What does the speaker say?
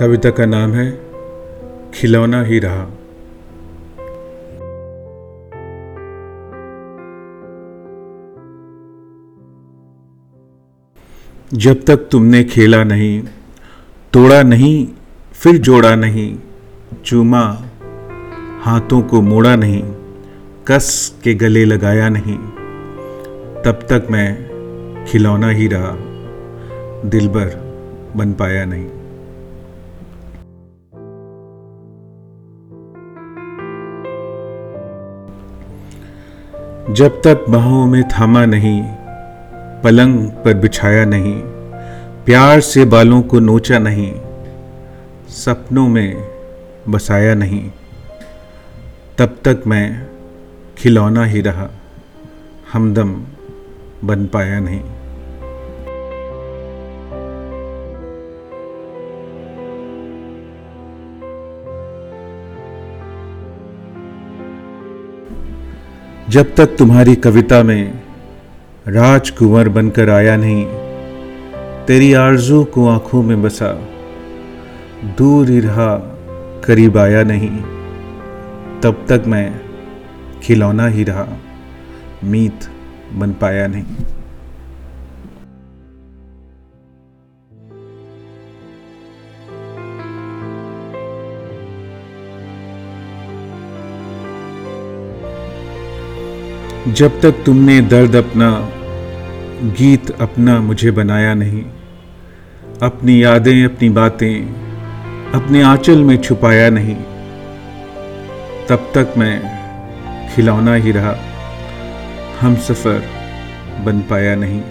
कविता का नाम है, खिलौना ही रहा। जब तक तुमने खेला नहीं, तोड़ा नहीं, फिर जोड़ा नहीं, चूमा, हाथों को मोड़ा नहीं, कस के गले लगाया नहीं, तब तक मैं खिलौना ही रहा, दिलबर बन पाया नहीं। जब तक बाहों में थामा नहीं, पलंग पर बिछाया नहीं, प्यार से बालों को नोचा नहीं, सपनों में बसाया नहीं, तब तक मैं खिलौना ही रहा, हमदम बन पाया नहीं। जब तक तुम्हारी कविता में राजकुंवर बनकर आया नहीं, तेरी आरज़ू को आँखों में बसा, दूर ही रहा, करीब आया नहीं। तब तक मैं खिलौना ही रहा, मीत बन पाया नहीं। जब तक तुमने दर्द अपना, गीत अपना मुझे बनाया नहीं, अपनी यादें, अपनी बातें, अपने आंचल में छुपाया नहीं, तब तक मैं खिलौना ही रहा, हम सफ़र बन पाया नहीं।